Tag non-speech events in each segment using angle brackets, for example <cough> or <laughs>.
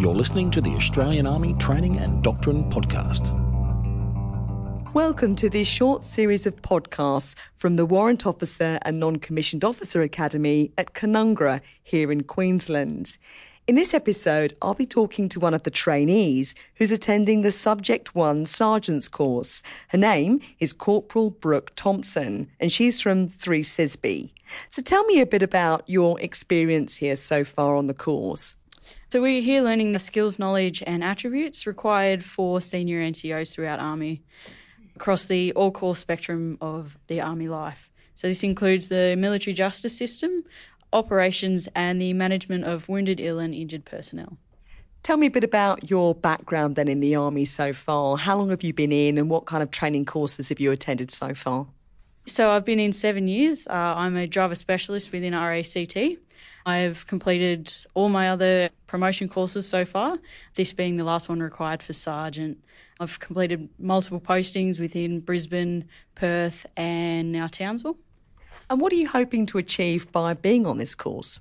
You're listening to the Australian Army Training and Doctrine Podcast. Welcome to this short series of podcasts from the Warrant Officer and Non Commissioned Officer Academy at Canungra here in Queensland. In this episode, I'll be talking to one of the trainees who's attending the Subject 1 Sergeant's course. Her name is Corporal Brooke Thomson, and she's from 3 CSSB. So tell me a bit about your experience here so far on the course. So we're here learning the skills, knowledge, and attributes required for senior NCOs throughout Army across the all corps spectrum of the Army life. So this includes the military justice system, operations, and the management of wounded, ill, and injured personnel. Tell me a bit about your background then in the Army so far. How long have you been in, and what kind of training courses have you attended so far? So I've been in seven years. Uh, I'm a driver specialist within RACT. I have completed all my other promotion courses so far, this being the last one required for sergeant. I've completed multiple postings within Brisbane, Perth, and now Townsville. And what are you hoping to achieve by being on this course?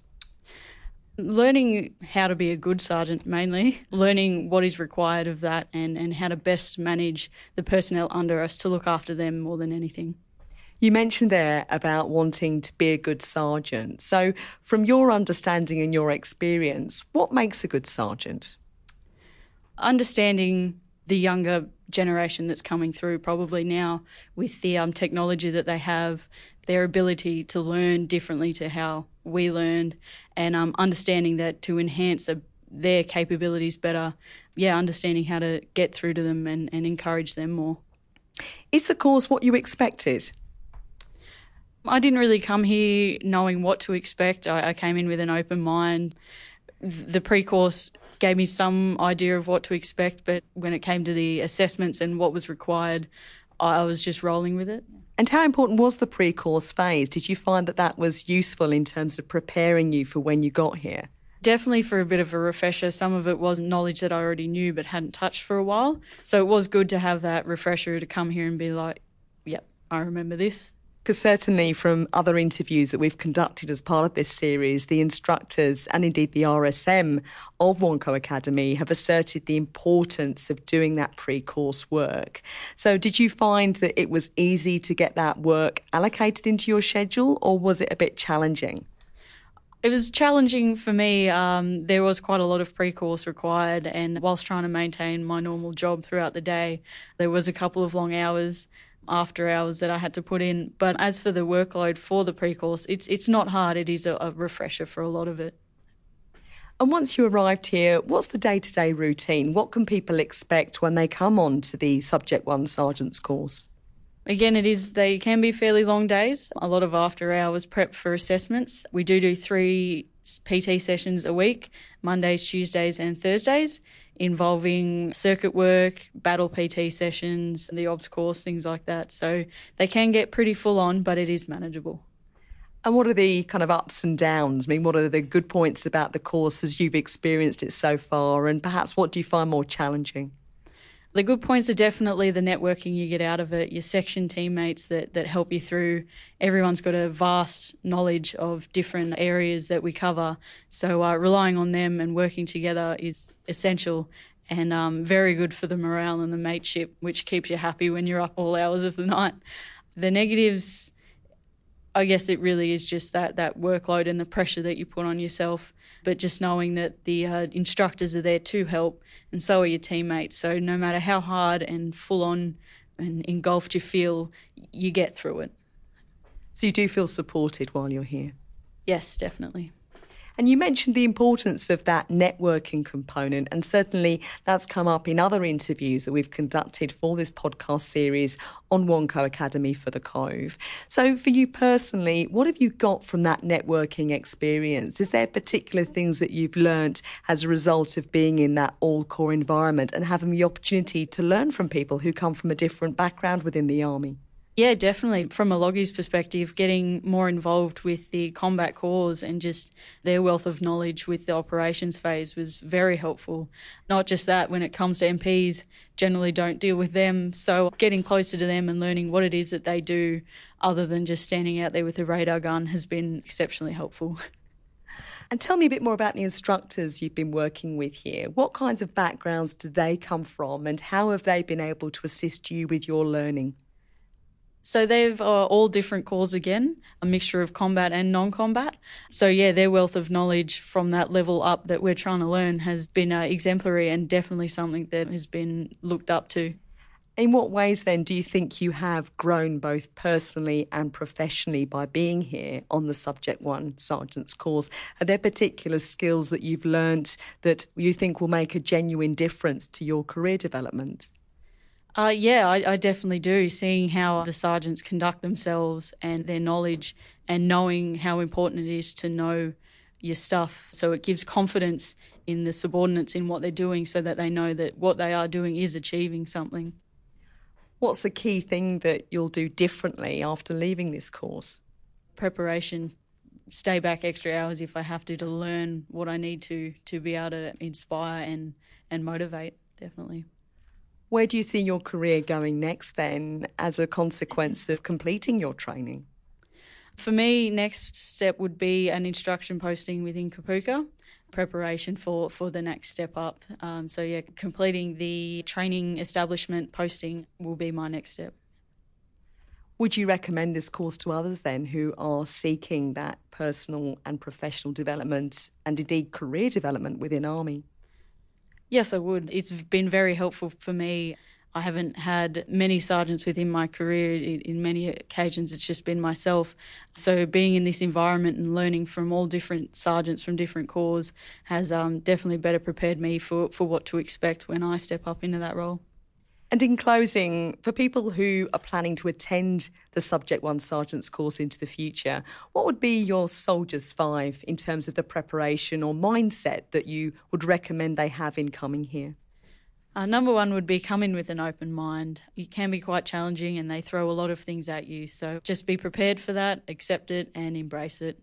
Learning how to be a good sergeant, mainly, learning what is required of that and, and how to best manage the personnel under us to look after them more than anything. You mentioned there about wanting to be a good sergeant. So, from your understanding and your experience, what makes a good sergeant? Understanding the younger generation that's coming through, probably now with the um, technology that they have, their ability to learn differently to how we learned, and um, understanding that to enhance a, their capabilities better, yeah, understanding how to get through to them and, and encourage them more. Is the course what you expected? I didn't really come here knowing what to expect. I, I came in with an open mind. The pre course gave me some idea of what to expect, but when it came to the assessments and what was required, I was just rolling with it. And how important was the pre course phase? Did you find that that was useful in terms of preparing you for when you got here? Definitely for a bit of a refresher. Some of it was knowledge that I already knew but hadn't touched for a while. So it was good to have that refresher to come here and be like, yep, I remember this. Because certainly from other interviews that we've conducted as part of this series, the instructors and indeed the RSM of WONCO Academy have asserted the importance of doing that pre course work. So, did you find that it was easy to get that work allocated into your schedule, or was it a bit challenging? It was challenging for me. Um, there was quite a lot of pre course required, and whilst trying to maintain my normal job throughout the day, there was a couple of long hours after hours that I had to put in. But as for the workload for the pre-course, it's it's not hard. It is a, a refresher for a lot of it. And once you arrived here, what's the day-to-day routine? What can people expect when they come on to the Subject One Sergeant's course? Again, it is they can be fairly long days. A lot of after hours prep for assessments. We do do three PT sessions a week, Mondays, Tuesdays, and Thursdays involving circuit work, battle PT sessions, the OBS course, things like that. So they can get pretty full on, but it is manageable. And what are the kind of ups and downs? I mean, what are the good points about the course as you've experienced it so far? And perhaps what do you find more challenging? The good points are definitely the networking you get out of it, your section teammates that, that help you through. Everyone's got a vast knowledge of different areas that we cover. So uh, relying on them and working together is essential and um, very good for the morale and the mateship, which keeps you happy when you're up all hours of the night. The negatives, I guess it really is just that, that workload and the pressure that you put on yourself but just knowing that the uh, instructors are there to help and so are your teammates. So no matter how hard and full on and engulfed you feel, you get through it. So you do feel supported while you're here? Yes, definitely. And you mentioned the importance of that networking component, and certainly that's come up in other interviews that we've conducted for this podcast series on WONCO Academy for the Cove. So, for you personally, what have you got from that networking experience? Is there particular things that you've learnt as a result of being in that all corps environment and having the opportunity to learn from people who come from a different background within the Army? Yeah, definitely. From a Loggie's perspective, getting more involved with the combat corps and just their wealth of knowledge with the operations phase was very helpful. Not just that, when it comes to MPs, generally don't deal with them. So getting closer to them and learning what it is that they do other than just standing out there with a radar gun has been exceptionally helpful. <laughs> And tell me a bit more about the instructors you've been working with here. What kinds of backgrounds do they come from, and how have they been able to assist you with your learning? So they've uh, all different calls again, a mixture of combat and non-combat. So yeah, their wealth of knowledge from that level up that we're trying to learn has been uh, exemplary and definitely something that has been looked up to. In what ways then do you think you have grown both personally and professionally by being here on the Subject 1 Sergeant's course? Are there particular skills that you've learnt that you think will make a genuine difference to your career development? Uh, yeah, I, I, definitely do. Seeing how the sergeants conduct themselves and their knowledge, and knowing how important it is to know your stuff. So it gives confidence in the subordinates in what they're doing so that they know that what they are doing is achieving something. What's the key thing that you'll do differently after leaving this course? Preparation. Stay back extra hours if I have to to learn what I need to to be able to inspire and, and motivate, definitely. Where do you see your career going next then as a consequence of completing your training? For me, next step would be an instruction posting within Kapooka, preparation for, for the next step up. Um, so, yeah, completing the training establishment posting will be my next step. Would you recommend this course to others then who are seeking that personal and professional development and indeed career development within Army? Yes, I would. It's been very helpful for me. I haven't had many sergeants within my career. In many occasions, it's just been myself. So, being in this environment and learning from all different sergeants from different corps has um, definitely better prepared me for, for what to expect when I step up into that role. And in closing, for people who are planning to attend the Subject 1 Sergeant's course into the future, what would be your Soldiers 5 in terms of the preparation or mindset that you would recommend they have in coming here? Uh, number one would be come in with an open mind. It can be quite challenging and they throw a lot of things at you. So just be prepared for that, accept it, and embrace it.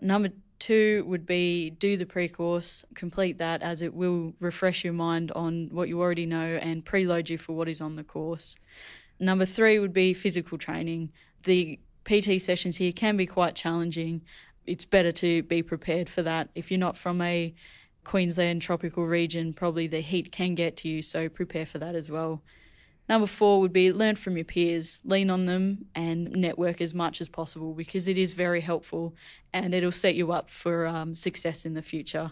Number Two would be do the pre course, complete that as it will refresh your mind on what you already know and preload you for what is on the course. Number three would be physical training. The PT sessions here can be quite challenging. It's better to be prepared for that. If you're not from a Queensland tropical region, probably the heat can get to you, so prepare for that as well. Number four would be learn from your peers, lean on them, and network as much as possible because it is very helpful and it'll set you up for um, success in the future.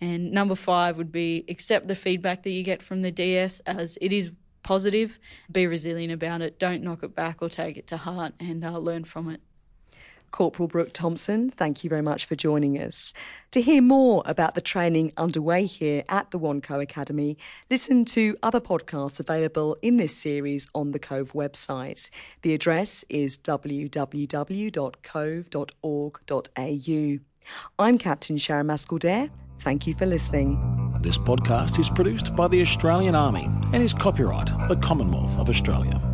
And number five would be accept the feedback that you get from the DS as it is positive, be resilient about it, don't knock it back or take it to heart, and uh, learn from it. Corporal Brooke Thomson, thank you very much for joining us. To hear more about the training underway here at the WONCO Academy, listen to other podcasts available in this series on the Cove website. The address is www.cove.org.au. I'm Captain Sharon Mascaldare. Thank you for listening. This podcast is produced by the Australian Army and is copyright the Commonwealth of Australia.